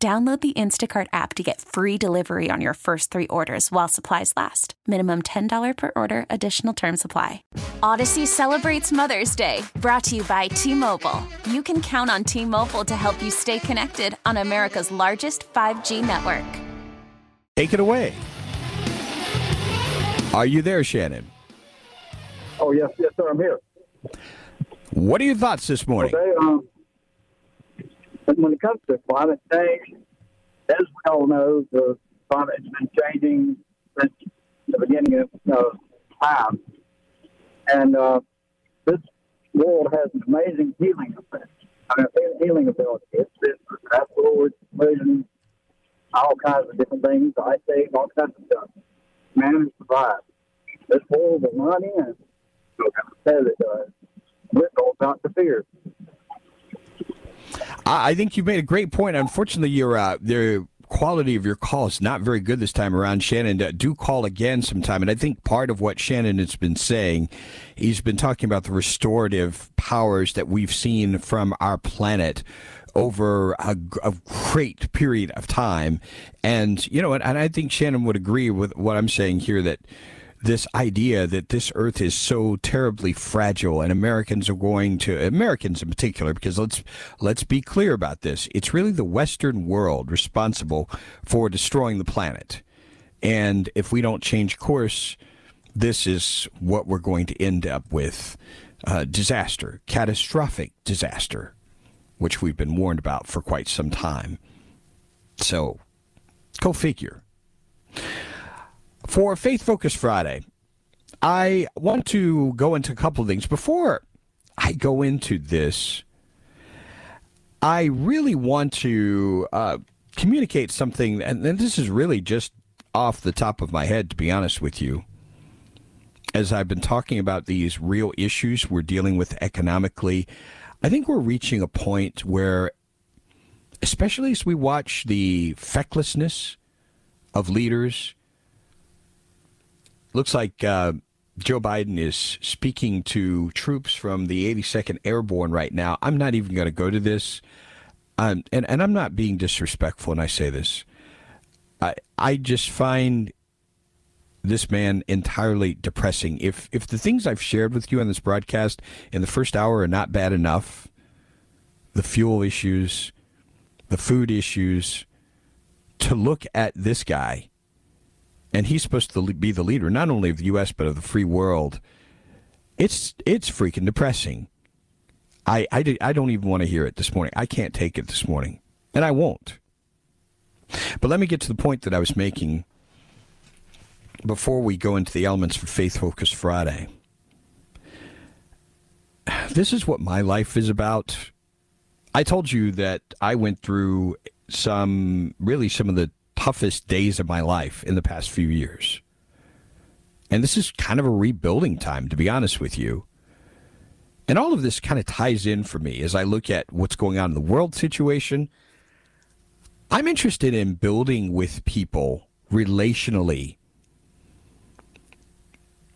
Download the Instacart app to get free delivery on your first three orders while supplies last. Minimum $10 per order, additional term supply. Audacy celebrates Mother's Day, brought to you by T Mobile. You can count on T Mobile to help you stay connected on America's largest 5G network. Take it away. Are you there, Shannon? Oh, yes, yes, sir, I'm here. What are your thoughts this morning? Okay, um, when it comes to climate change, as we all know, the climate's been changing since the beginning of uh, time. And uh, this world has an amazing healing effect. I mean, healing ability. It's been asteroids, collisions, all kinds of different things, ice age, all kinds of stuff. Man has survived. This world of money and says it does. We're all about to fear. I think you made a great point. Unfortunately, your uh, the quality of your call is not very good this time around. Shannon, uh, do call again sometime. And I think part of what Shannon has been saying, he's been talking about the restorative powers that we've seen from our planet over a, a, great period of time. And, you know, and, and I think Shannon would agree with what I'm saying here that this idea that this earth is so terribly fragile and Americans are going to Americans in particular because let's let's be clear about this. It's really the western world responsible for destroying the planet. And if we don't change course this is what we're going to end up with uh, disaster catastrophic disaster which we've been warned about for quite some time. So go figure for Faith Focus Friday, I want to go into a couple of things. Before I go into this, I really want to uh, communicate something, and this is really just off the top of my head, to be honest with you. As I've been talking about these real issues we're dealing with economically, I think we're reaching a point where, especially as we watch the fecklessness of leaders, looks like uh, Joe Biden is speaking to troops from the 82nd Airborne right now. I'm not even going to go to this. Um, and, and I'm not being disrespectful when I say this. I, I just find this man entirely depressing. If, if the things I've shared with you on this broadcast in the first hour are not bad enough, the fuel issues, the food issues, to look at this guy and he's supposed to be the leader not only of the U.S. but of the free world. It's it's freaking depressing. I, I, I don't even want to hear it this morning. I can't take it this morning, and I won't. But let me get to the point that I was making before we go into the elements for Faith Focus Friday. This is what my life is about. I told you that I went through some, really, some of the toughest days of my life in the past few years. And this is kind of a rebuilding time, to be honest with you. And all of this kind of ties in for me as I look at what's going on in the world situation. I'm interested in building with people relationally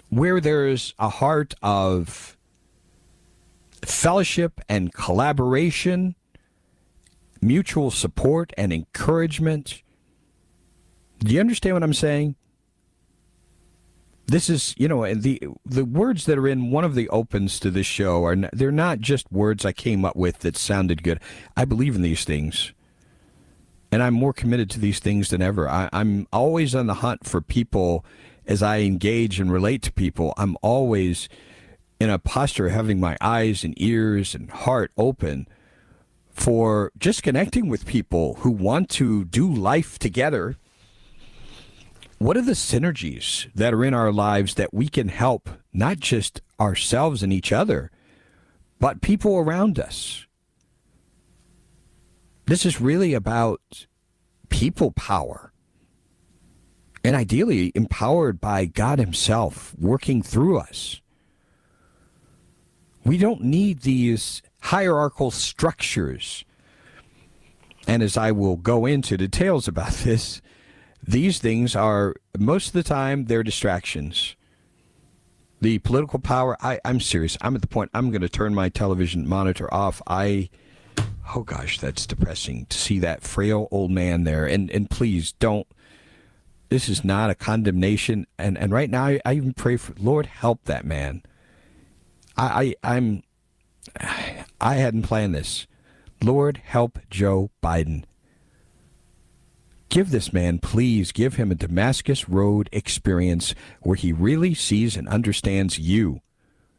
where there's a heart of fellowship and collaboration, mutual support and encouragement do you understand what I'm saying? This is, you know, the the words that are in one of the opens to this show are they're not just words I came up with that sounded good. I believe in these things, and I'm more committed to these things than ever. I, I'm always on the hunt for people as I engage and relate to people. I'm always in a posture of having my eyes and ears and heart open for just connecting with people who want to do life together what are the synergies that are in our lives that we can help not just ourselves and each other, but people around us? This is really about people power. And ideally, empowered by God Himself working through us. We don't need these hierarchical structures. And as I will go into details about this, these things are most of the time they're distractions. The political power, I, I'm serious. I'm at the point I'm going to turn my television monitor off. I oh gosh, that's depressing to see that frail old man there. And and please don't this is not a condemnation and, and right now I, I even pray for Lord help that man. I, I I'm I hadn't planned this. Lord help Joe Biden. Give this man, please, give him a Damascus Road experience where he really sees and understands you.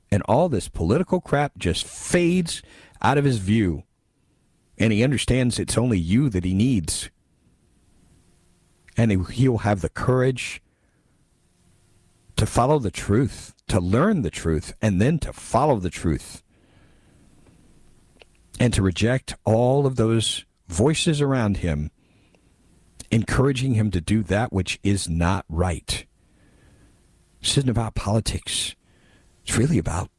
And all this political crap just fades out of his view. And he understands it's only you that he needs. And he'll have the courage to follow the truth, to learn the truth, and then to follow the truth and to reject all of those voices around him, encouraging him to do that which is not right. This isn't about politics. It's really about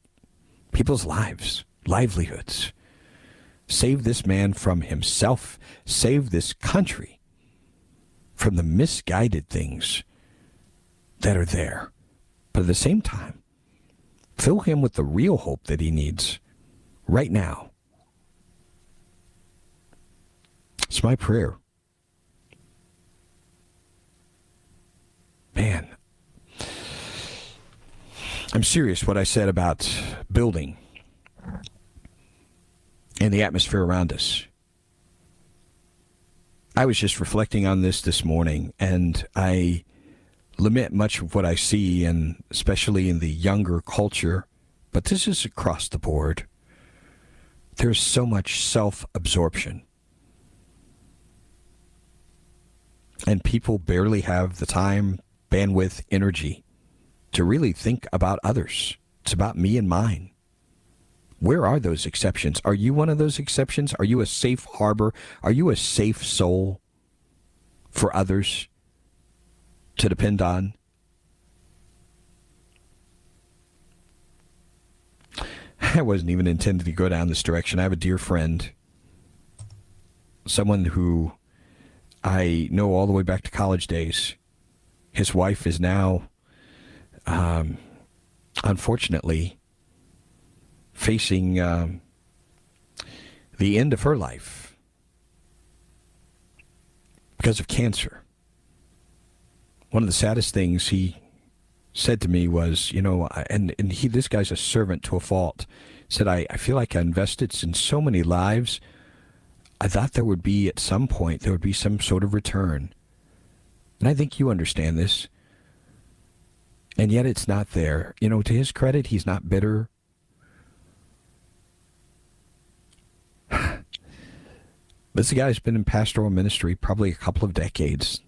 people's lives, livelihoods. Save this man from himself. Save this country from the misguided things that are there. But at the same time, fill him with the real hope that he needs right now It's my prayer. Man, I'm serious what I said about building and the atmosphere around us. I was just reflecting on this this morning, and I lament much of what I see, and especially in the younger culture, but this is across the board. There's so much self absorption. And people barely have the time, bandwidth, energy to really think about others. It's about me and mine. Where are those exceptions? Are you one of those exceptions? Are you a safe harbor? Are you a safe soul for others to depend on? I wasn't even intended to go down this direction. I have a dear friend, someone who I know all the way back to college days. His wife is now, um, unfortunately, facing um, the end of her life because of cancer. One of the saddest things he said to me was, you know, and, and he, this guy's a servant to a fault. Said, I, I feel like I invested in so many lives I thought there would be at some point there would be some sort of return. And I think you understand this. And yet it's not there. You know, to his credit, he's not bitter. this guy's been in pastoral ministry probably a couple of decades.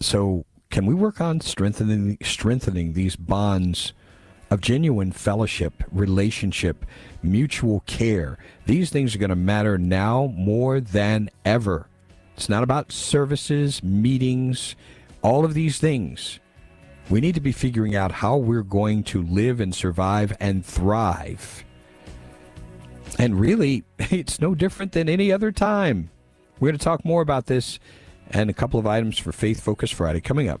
So, can we work on strengthening strengthening these bonds of genuine fellowship, relationship, mutual care. These things are going to matter now more than ever. It's not about services, meetings, all of these things. We need to be figuring out how we're going to live and survive and thrive. And really, it's no different than any other time. We're going to talk more about this and a couple of items for Faith Focus Friday coming up.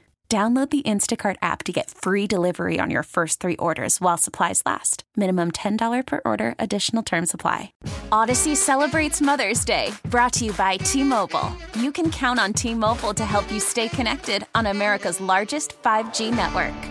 Download the Instacart app to get free delivery on your first three orders while supplies last. Minimum $10 per order, additional term supply. Audacy celebrates Mother's Day, brought to you by T Mobile. You can count on T Mobile to help you stay connected on America's largest 5G network.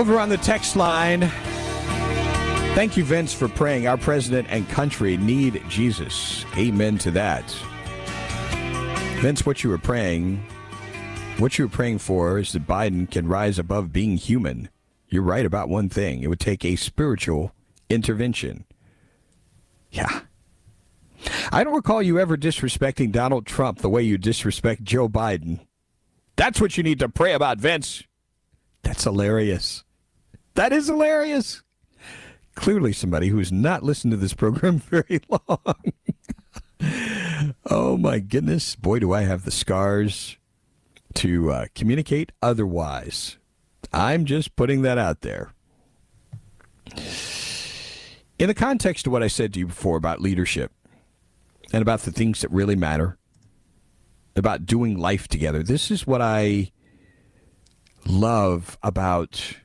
Over on the text line, thank you, Vince, for praying. Our president and country need Jesus. Amen to that. Vince, what you were praying, what you were praying for is that Biden can rise above being human. You're right about one thing. It would take a spiritual intervention. Yeah. I don't recall you ever disrespecting Donald Trump the way you disrespect Joe Biden. That's what you need to pray about, Vince. That's hilarious. That is hilarious. Clearly, somebody who's not listened to this program very long. oh my goodness. Boy, do I have the scars to uh, communicate otherwise. I'm just putting that out there. In the context of what I said to you before about leadership and about the things that really matter, about doing life together, this is what I love about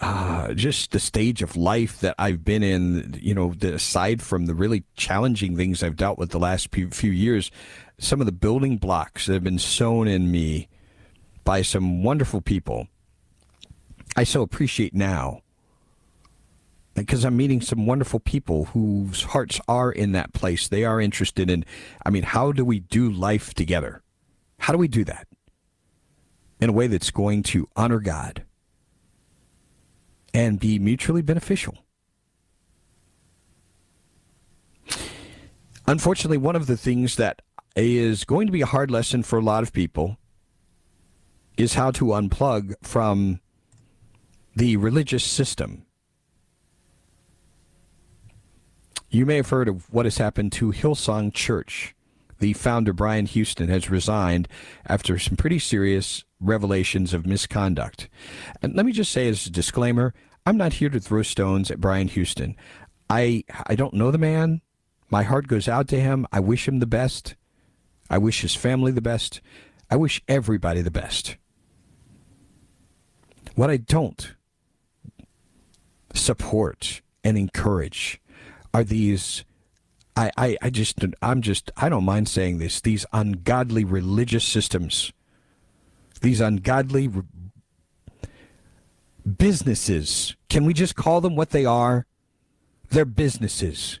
uh, just the stage of life that I've been in, you know, the, aside from the really challenging things I've dealt with the last few, few years, some of the building blocks that have been sown in me by some wonderful people, I so appreciate now. Because I'm meeting some wonderful people whose hearts are in that place. They are interested in, I mean, how do we do life together? How do we do that? In a way that's going to honor God and be mutually beneficial. Unfortunately, one of the things that is going to be a hard lesson for a lot of people is how to unplug from the religious system. You may have heard of what has happened to Hillsong Church. The founder, Brian Houston, has resigned after some pretty serious revelations of misconduct. And let me just say as a disclaimer, I'm not here to throw stones at Brian Houston. I I don't know the man. My heart goes out to him. I wish him the best. I wish his family the best. I wish everybody the best. What I don't support and encourage are these I, I, I just I'm just I don't mind saying this these ungodly religious systems these ungodly businesses. Can we just call them what they are? They're businesses.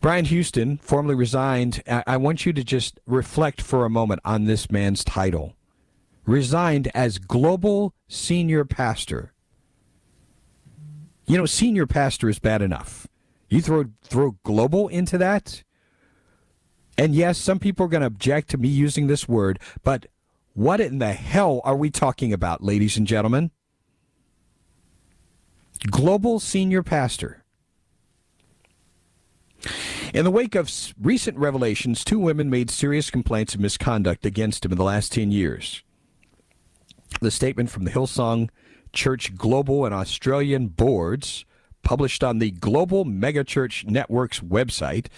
Brian Houston formally resigned. I want you to just reflect for a moment on this man's title. Resigned as global senior pastor. You know, senior pastor is bad enough. You throw throw global into that, and yes, some people are going to object to me using this word, but what in the hell are we talking about, ladies and gentlemen? Global senior pastor. In the wake of recent revelations, two women made serious complaints of misconduct against him in the last 10 years. The statement from the Hillsong Church Global and Australian boards, published on the Global Megachurch Network's website,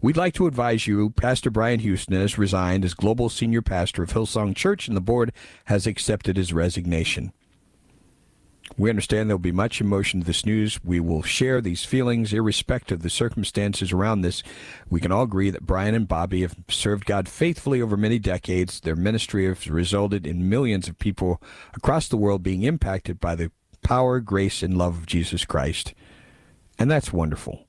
We'd like to advise you Pastor Brian Houston has resigned as global senior pastor of Hillsong Church, and the board has accepted his resignation. We understand there'll be much emotion to this news. We will share these feelings irrespective of the circumstances around this. We can all agree that Brian and Bobbie have served God faithfully over many decades. Their ministry has resulted in millions of people across the world being impacted by the power, grace, and love of Jesus Christ. And that's wonderful.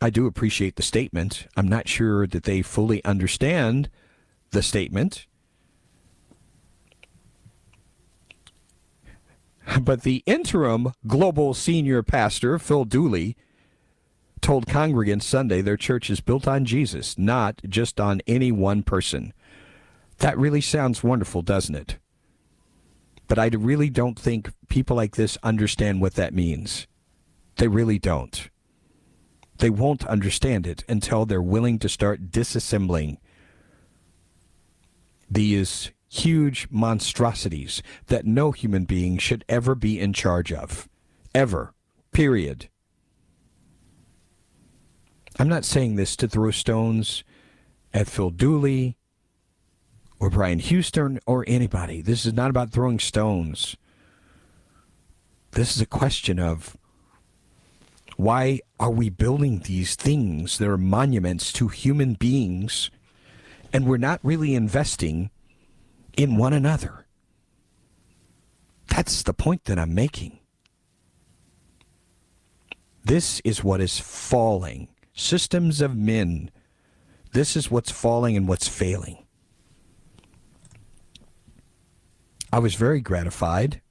I do appreciate the statement. I'm not sure that they fully understand the statement. But the interim global senior pastor, Phil Dooley, told congregants Sunday their church is built on Jesus, not just on any one person. That really sounds wonderful, doesn't it? But I really don't think people like this understand what that means. They really don't. They won't understand it until they're willing to start disassembling these huge monstrosities that no human being should ever be in charge of. Ever. Period. I'm not saying this to throw stones at Phil Dooley or Brian Houston or anybody. This is not about throwing stones. This is a question of why are we building these things that are monuments to human beings and we're not really investing in one another? That's the point that I'm making. This is what is falling. Systems of men. This is what's falling and what's failing. I was very gratified.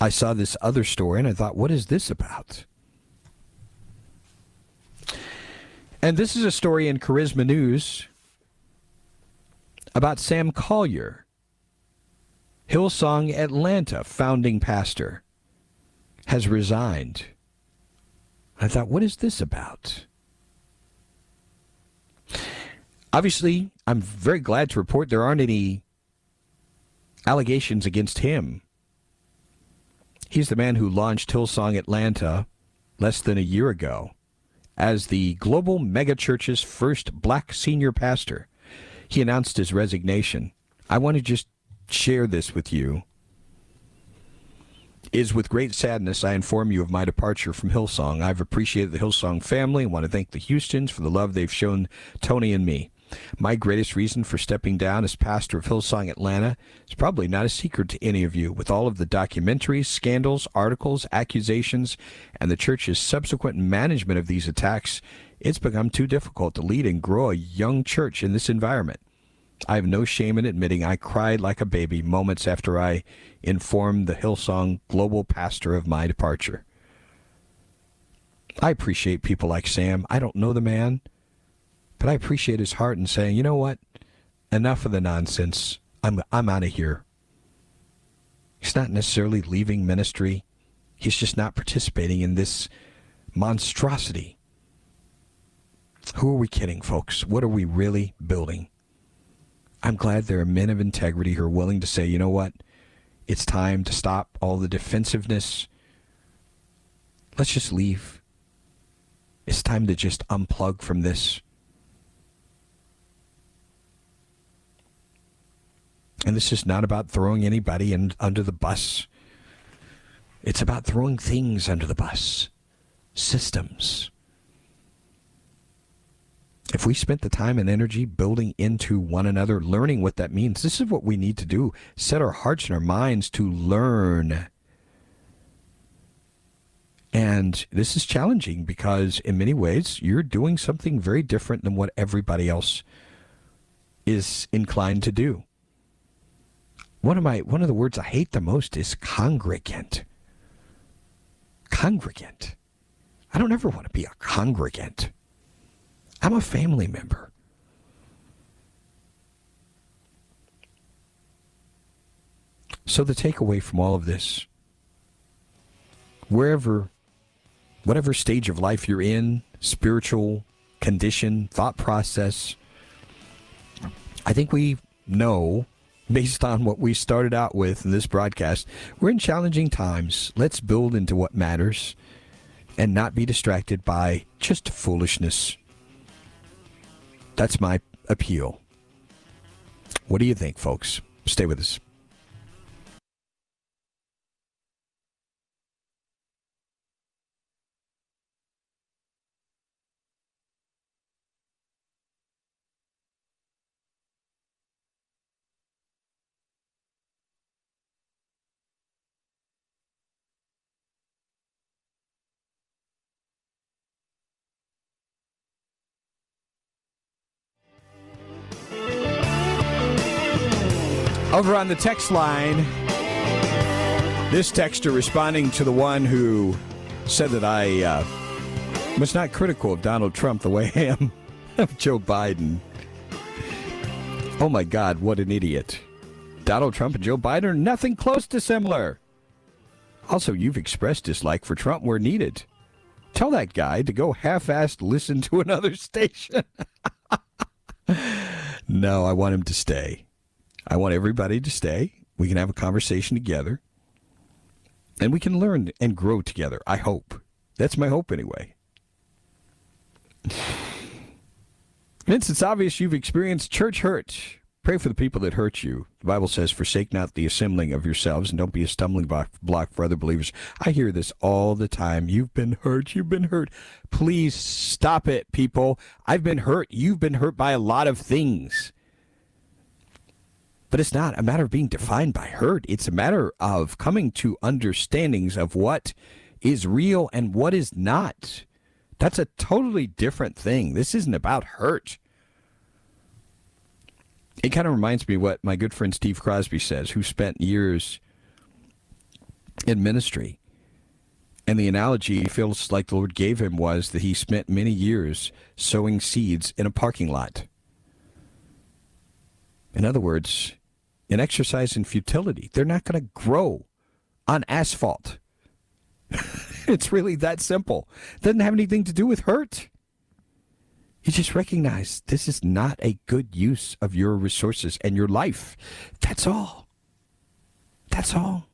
I saw this other story and I thought, what is this about? And this is a story in Charisma News about Sam Collier, Hillsong Atlanta founding pastor, has resigned. I thought, what is this about? Obviously, I'm very glad to report there aren't any allegations against him. He's the man who launched Hillsong Atlanta less than a year ago as the global megachurch's first black senior pastor. He announced his resignation. I want to just share this with you. Is with great sadness I inform you of my departure from Hillsong. I've appreciated the Hillsong family and want to thank the Houstons for the love they've shown Toni and me. My greatest reason for stepping down as pastor of Hillsong Atlanta is probably not a secret to any of you. With all of the documentaries, scandals, articles, accusations, and the church's subsequent management of these attacks, it's become too difficult to lead and grow a young church in this environment. I have no shame in admitting I cried like a baby moments after I informed the Hillsong global pastor of my departure. I appreciate people like Sam. I don't know the man. But I appreciate his heart in saying, you know what? Enough of the nonsense. I'm I'm out of here. He's not necessarily leaving ministry. He's just not participating in this monstrosity. Who are we kidding, folks? What are we really building? I'm glad there are men of integrity who are willing to say, you know what? It's time to stop all the defensiveness. Let's just leave. It's time to just unplug from this. And this is not about throwing anybody in, under the bus. It's about throwing things under the bus, systems. If we spent the time and energy building into one another, learning what that means, this is what we need to do. Set our hearts and our minds to learn. And this is challenging because, in many ways, you're doing something very different than what everybody else is inclined to do one of my one of the words I hate the most is congregant. Congregant. I don't ever want to be a congregant. I'm a family member. So the takeaway from all of this, wherever, whatever stage of life you're in, spiritual condition, thought process, I think we know based on what we started out with in this broadcast. We're in challenging times. Let's build into what matters and not be distracted by just foolishness. That's my appeal. What do you think, folks? Stay with us. Over on the text line, this texter responding to the one who said that I uh, was not critical of Donald Trump the way I am of Joe Biden. Oh my God, what an idiot. Donald Trump and Joe Biden are nothing close to similar. Also, you've expressed dislike for Trump where needed. Tell that guy to go half assed listen to another station. no, I want him to stay. I want everybody to stay. We can have a conversation together. And we can learn and grow together. I hope. That's my hope, anyway. Vince, it's obvious you've experienced church hurt. Pray for the people that hurt you. The Bible says, Forsake not the assembling of yourselves, and don't be a stumbling block for other believers. I hear this all the time. You've been hurt. You've been hurt. Please stop it, people. I've been hurt. You've been hurt by a lot of things. But it's not a matter of being defined by hurt. It's a matter of coming to understandings of what is real and what is not. That's a totally different thing. This isn't about hurt. It kind of reminds me what my good friend Steve Crosby says, who spent years in ministry. And the analogy he feels like the Lord gave him was that he spent many years sowing seeds in a parking lot. In other words, an exercise in futility. They're not going to grow on asphalt. it's really that simple. It doesn't have anything to do with hurt. You just recognize this is not a good use of your resources and your life. That's all. That's all.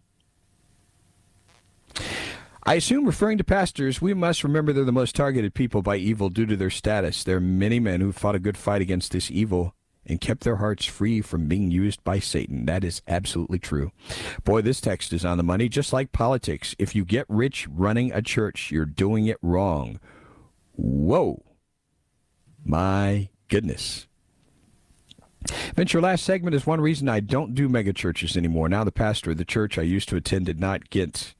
I assume referring to pastors, we must remember they're the most targeted people by evil due to their status. There are many men who fought a good fight against this evil and kept their hearts free from being used by Satan. That is absolutely true. Boy, this text is on the money, just like politics. If you get rich running a church, you're doing it wrong. Whoa. My goodness. Your last segment is one reason I don't do mega churches anymore. Now, the pastor of the church I used to attend did not get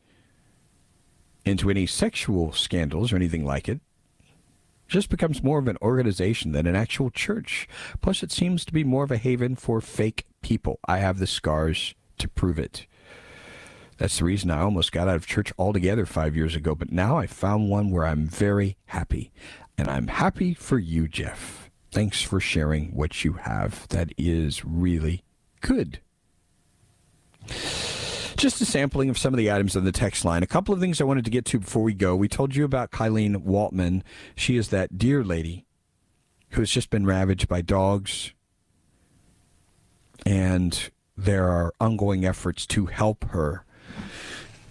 into any sexual scandals or anything like it just becomes more of an organization than an actual church. Plus, it seems to be more of a haven for fake people. I have the scars to prove it. That's the reason I almost got out of church altogether five years ago, but now I found one where I'm very happy. And I'm happy for you, Jeff. Thanks for sharing what you have. That is really good. Just a sampling of some of the items on the text line. A couple of things I wanted to get to before we go. We told you about Kylene Waltman. She is that dear lady who has just been ravaged by dogs. And there are ongoing efforts to help her.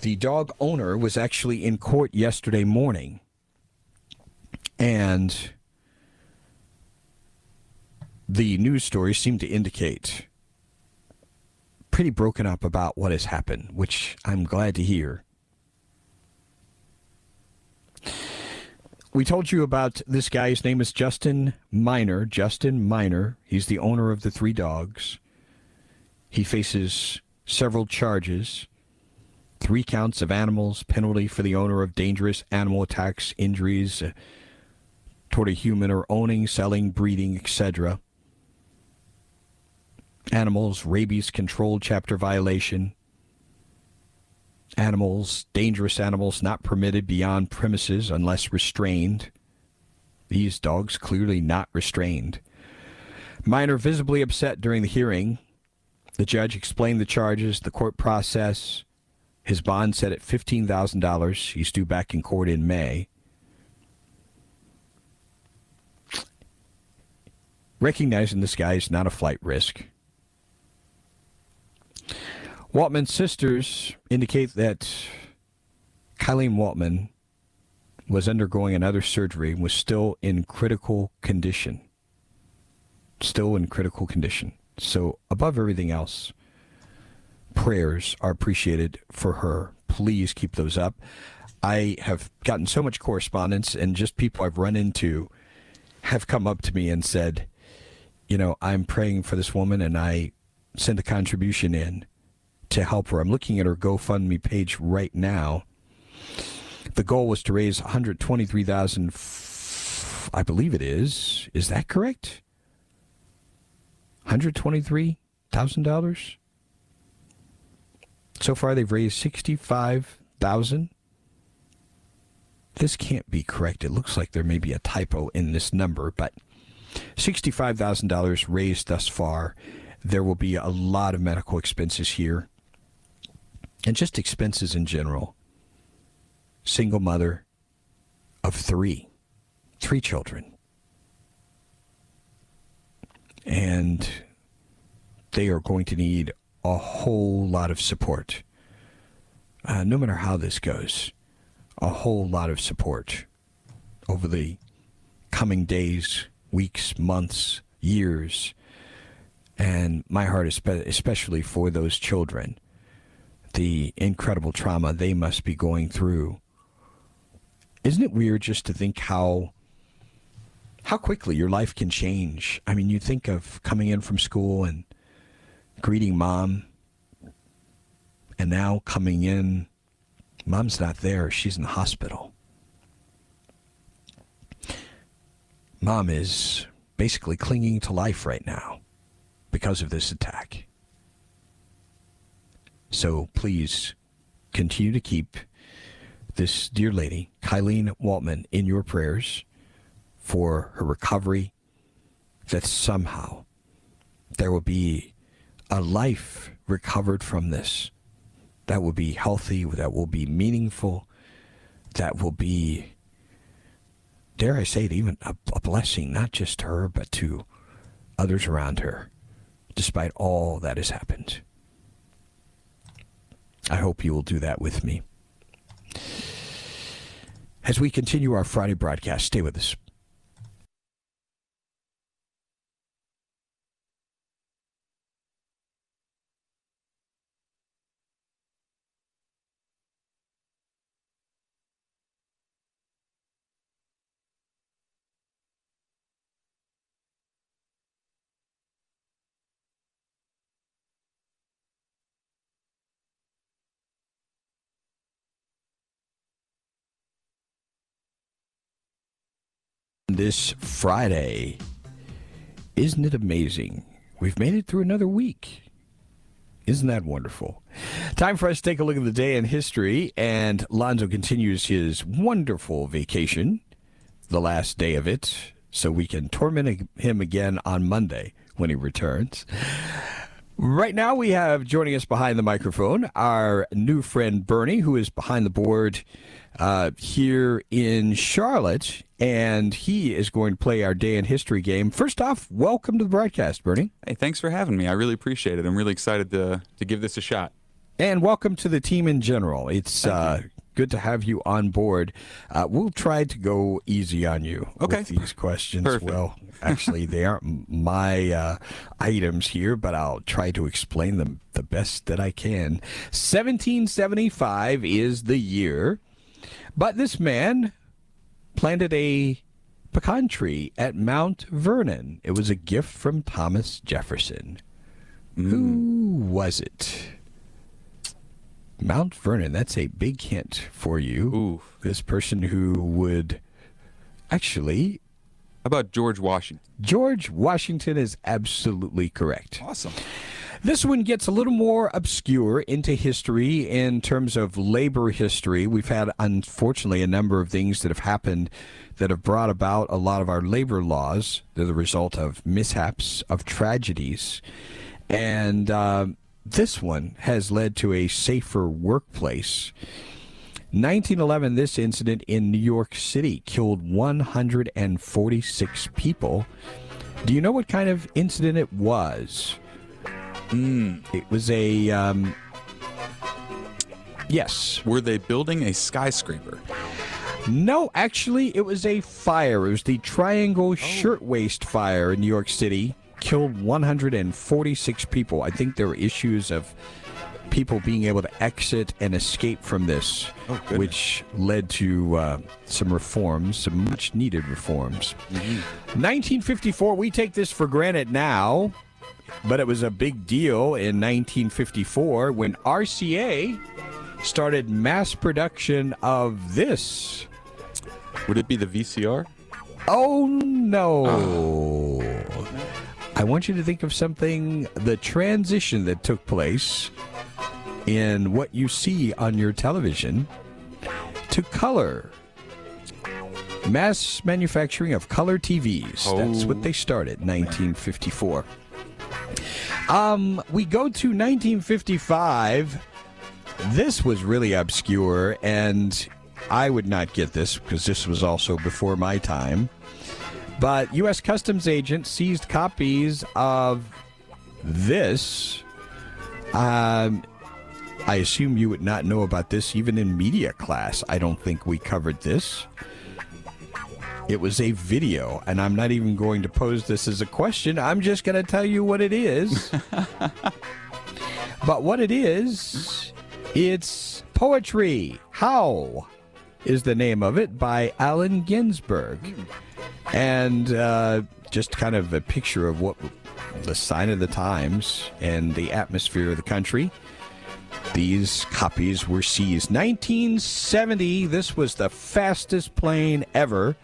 The dog owner was actually in court yesterday morning. And the news stories seem to indicate pretty broken up about what has happened, which I'm glad to hear. We told you about this guy. His name is Justin Miner. Justin Miner. He's the owner of the three dogs. He faces several charges three counts of animals, penalty for the owner of dangerous animal attacks, injuries uh, toward a human, or owning, selling, breeding, etc animals, rabies control chapter violation, animals, dangerous animals not permitted beyond premises unless restrained. These dogs clearly not restrained. Miner visibly upset during the hearing. The judge explained the charges, the court process. His bond set at $15,000. He's due back in court in May. Recognizing this guy is not a flight risk. Waltman's sisters indicate that Kylene Waltman was undergoing another surgery and was still in critical condition. Still in critical condition. So, above everything else, prayers are appreciated for her. Please keep those up. I have gotten so much correspondence, and just people I've run into have come up to me and said, You know, I'm praying for this woman, and I send a contribution in to help her. I'm looking at her GoFundMe page right now. The goal was to raise 123,000 I believe it is. Is that correct? $123,000? So far, they've raised 65000 This can't be correct. It looks like there may be a typo in this number, but $65,000 raised thus far. There will be a lot of medical expenses here and just expenses in general. Single mother of three, three children. And they are going to need a whole lot of support. Uh, no matter how this goes, a whole lot of support over the coming days, weeks, months, years. And my heart is spe- especially for those children, the incredible trauma they must be going through. Isn't it weird just to think how how quickly your life can change? I mean, you think of coming in from school and greeting mom, and now coming in, mom's not there, she's in the hospital. Mom is basically clinging to life right now because of this attack. So please continue to keep this dear lady, Kylene Waltman, in your prayers for her recovery, that somehow there will be a life recovered from this that will be healthy, that will be meaningful, that will be, dare I say it, even a, a blessing, not just to her, but to others around her, despite all that has happened. I hope you will do that with me. As we continue our Friday broadcast, stay with us. This Friday. Isn't it amazing? We've made it through another week. Isn't that wonderful? Time for us to take a look at the day in history, and Lonzo continues his wonderful vacation, the last day of it, so we can torment him again on Monday when he returns. Right now, we have joining us behind the microphone our new friend Bernie, who is behind the board uh, here in Charlotte, and he is going to play our day in history game. First off, welcome to the broadcast, Bernie. Hey, thanks for having me. I really appreciate it. I'm really excited to to give this a shot. And welcome to the team in general. It's uh, good to have you on board. Uh, we'll try to go easy on you okay. with these questions. Perfect. Well, actually, they aren't my uh, items here, but I'll try to explain them the best that I can. 1775 is the year, but this man planted a pecan tree at Mount Vernon. It was a gift from Thomas Jefferson. Mm. Who was it? Mount Vernon, that's a big hint for you. Ooh. This person who would actually. How about George Washington? George Washington is absolutely correct. Awesome. This one gets a little more obscure into history in terms of labor history. We've had, unfortunately, a number of things that have happened that have brought about a lot of our labor laws. They're the result of mishaps, of tragedies. And uh, this one has led to a safer workplace. 1911, this incident in New York City killed 146 people. Do you know what kind of incident it was? Mm. It was a. Um, yes. Were they building a skyscraper? No, actually, it was a fire. It was the Triangle Shirtwaist Fire in New York City. Killed 146 people. I think there were issues of people being able to exit and escape from this, Oh, which led to uh, some reforms, some much needed reforms. 1954, we take this for granted now, but it was a big deal in 1954 when RCA started mass production of this. Would it be the VCR? Oh no. I want you to think of something, the transition that took place in what you see on your television to color. Mass manufacturing of color TVs. That's what they started in 1954. Um, we go to 1955. This was really obscure, and I would not get this because this was also before my time. But U.S. Customs agents seized copies of this. Um, I assume you would not know about this even in media class. I don't think we covered this. It was a video, and I'm not even going to pose this as a question. I'm just going to tell you what it is. but what it is, it's poetry. Howl is the name of it by Allen Ginsberg. And uh, just kind of a picture of what the sign of the times and the atmosphere of the country. These copies were seized. 1970, this was the fastest plane ever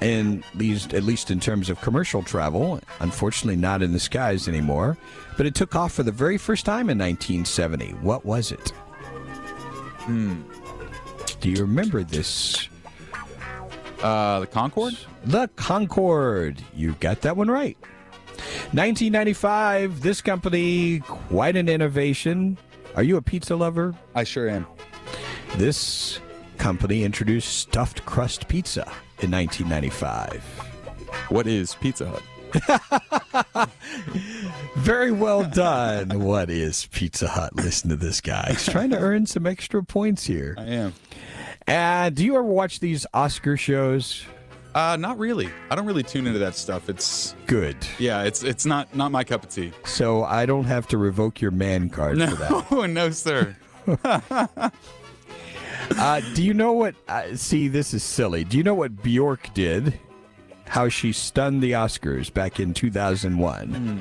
in these at least in terms of commercial travel unfortunately not in the skies anymore but it took off for the very first time in 1970 what was it Hmm. do you remember this Uh, the Concorde? the concorde you got that one right 1995 this company quite an innovation are you a pizza lover I sure am. this company introduced stuffed crust pizza in 1995 What is Pizza Hut? Very well done. what is Pizza Hut? Listen to this guy. He's trying to earn some extra points here. I am. And do you ever watch these Oscar shows? Uh, not really. I don't really tune into that stuff. It's Good. yeah, it's it's not not my cup of tea. So I don't have to revoke your man card for that. No, no, sir. Uh, do you know what? Uh, see, this is silly. Do you know what Bjork did? How she stunned the Oscars back in 2001.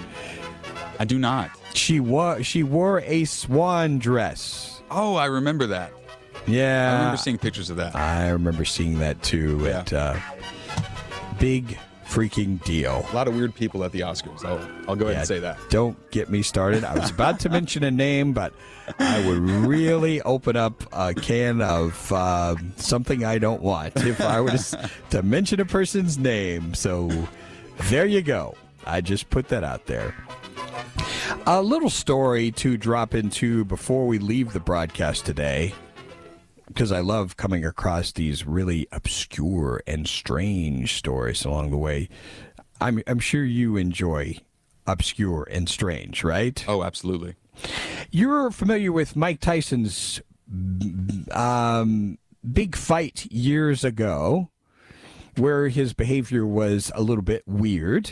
I do not. She wore she wore a swan dress. Oh, I remember that. Yeah, I remember seeing pictures of that. I remember seeing that too. Yeah. At uh, big freaking deal. A lot of weird people at the Oscars. I'll I'll go ahead Yeah, and say that. Don't get me started. I was about to mention a name, but I would really open up a can of uh, something I don't want if I were to, to mention a person's name. So there you go. I just put that out there. A little story to drop into before we leave the broadcast today, because I love coming across these really obscure and strange stories along the way. I'm, I'm sure you enjoy obscure and strange, right? Oh, absolutely. You're familiar with Mike Tyson's um, big fight years ago, where his behavior was a little bit weird.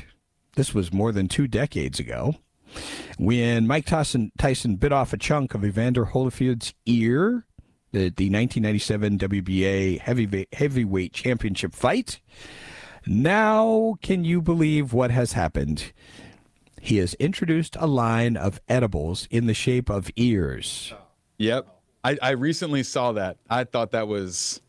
This was more than two decades ago. When Mike Tyson, Tyson bit off a chunk of Evander Holyfield's ear at the 1997 WBA heavyweight, heavyweight championship fight. Now, can you believe what has happened? He has introduced a line of edibles in the shape of ears. Yep. I, I recently saw that. I thought that was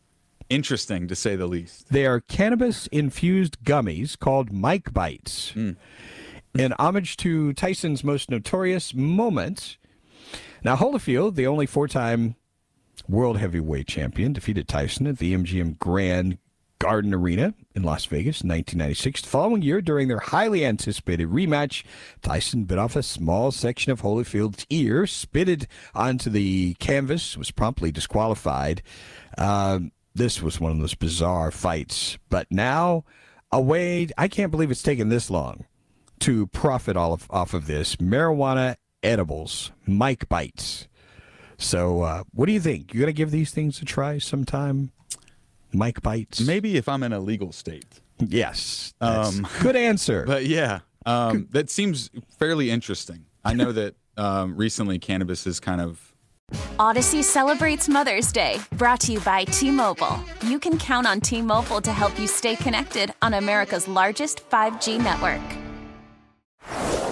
interesting to say the least. They are cannabis infused gummies called Mike Bites. Hmm. In homage to Tyson's most notorious moment. Now, Holyfield, the only four time world heavyweight champion, defeated Tyson at the MGM Grand Garden Arena in Las Vegas in 1996. The following year, during their highly anticipated rematch, Tyson bit off a small section of Holyfield's ear, spitted onto the canvas, was promptly disqualified. Um, this was one of those bizarre fights. But now, away, I can't believe it's taken this long to profit all of, off of this marijuana edibles, Mike Bites. So, uh, what do you think? You gonna give these things a try sometime? Mike Bites. Maybe if I'm in a legal state. Yes. that's- Um, good answer. But yeah, um, that seems fairly interesting. I know that um, recently cannabis is kind of Audacy celebrates Mother's Day, brought to you by T Mobile. You can count on T Mobile to help you stay connected on America's largest 5G network.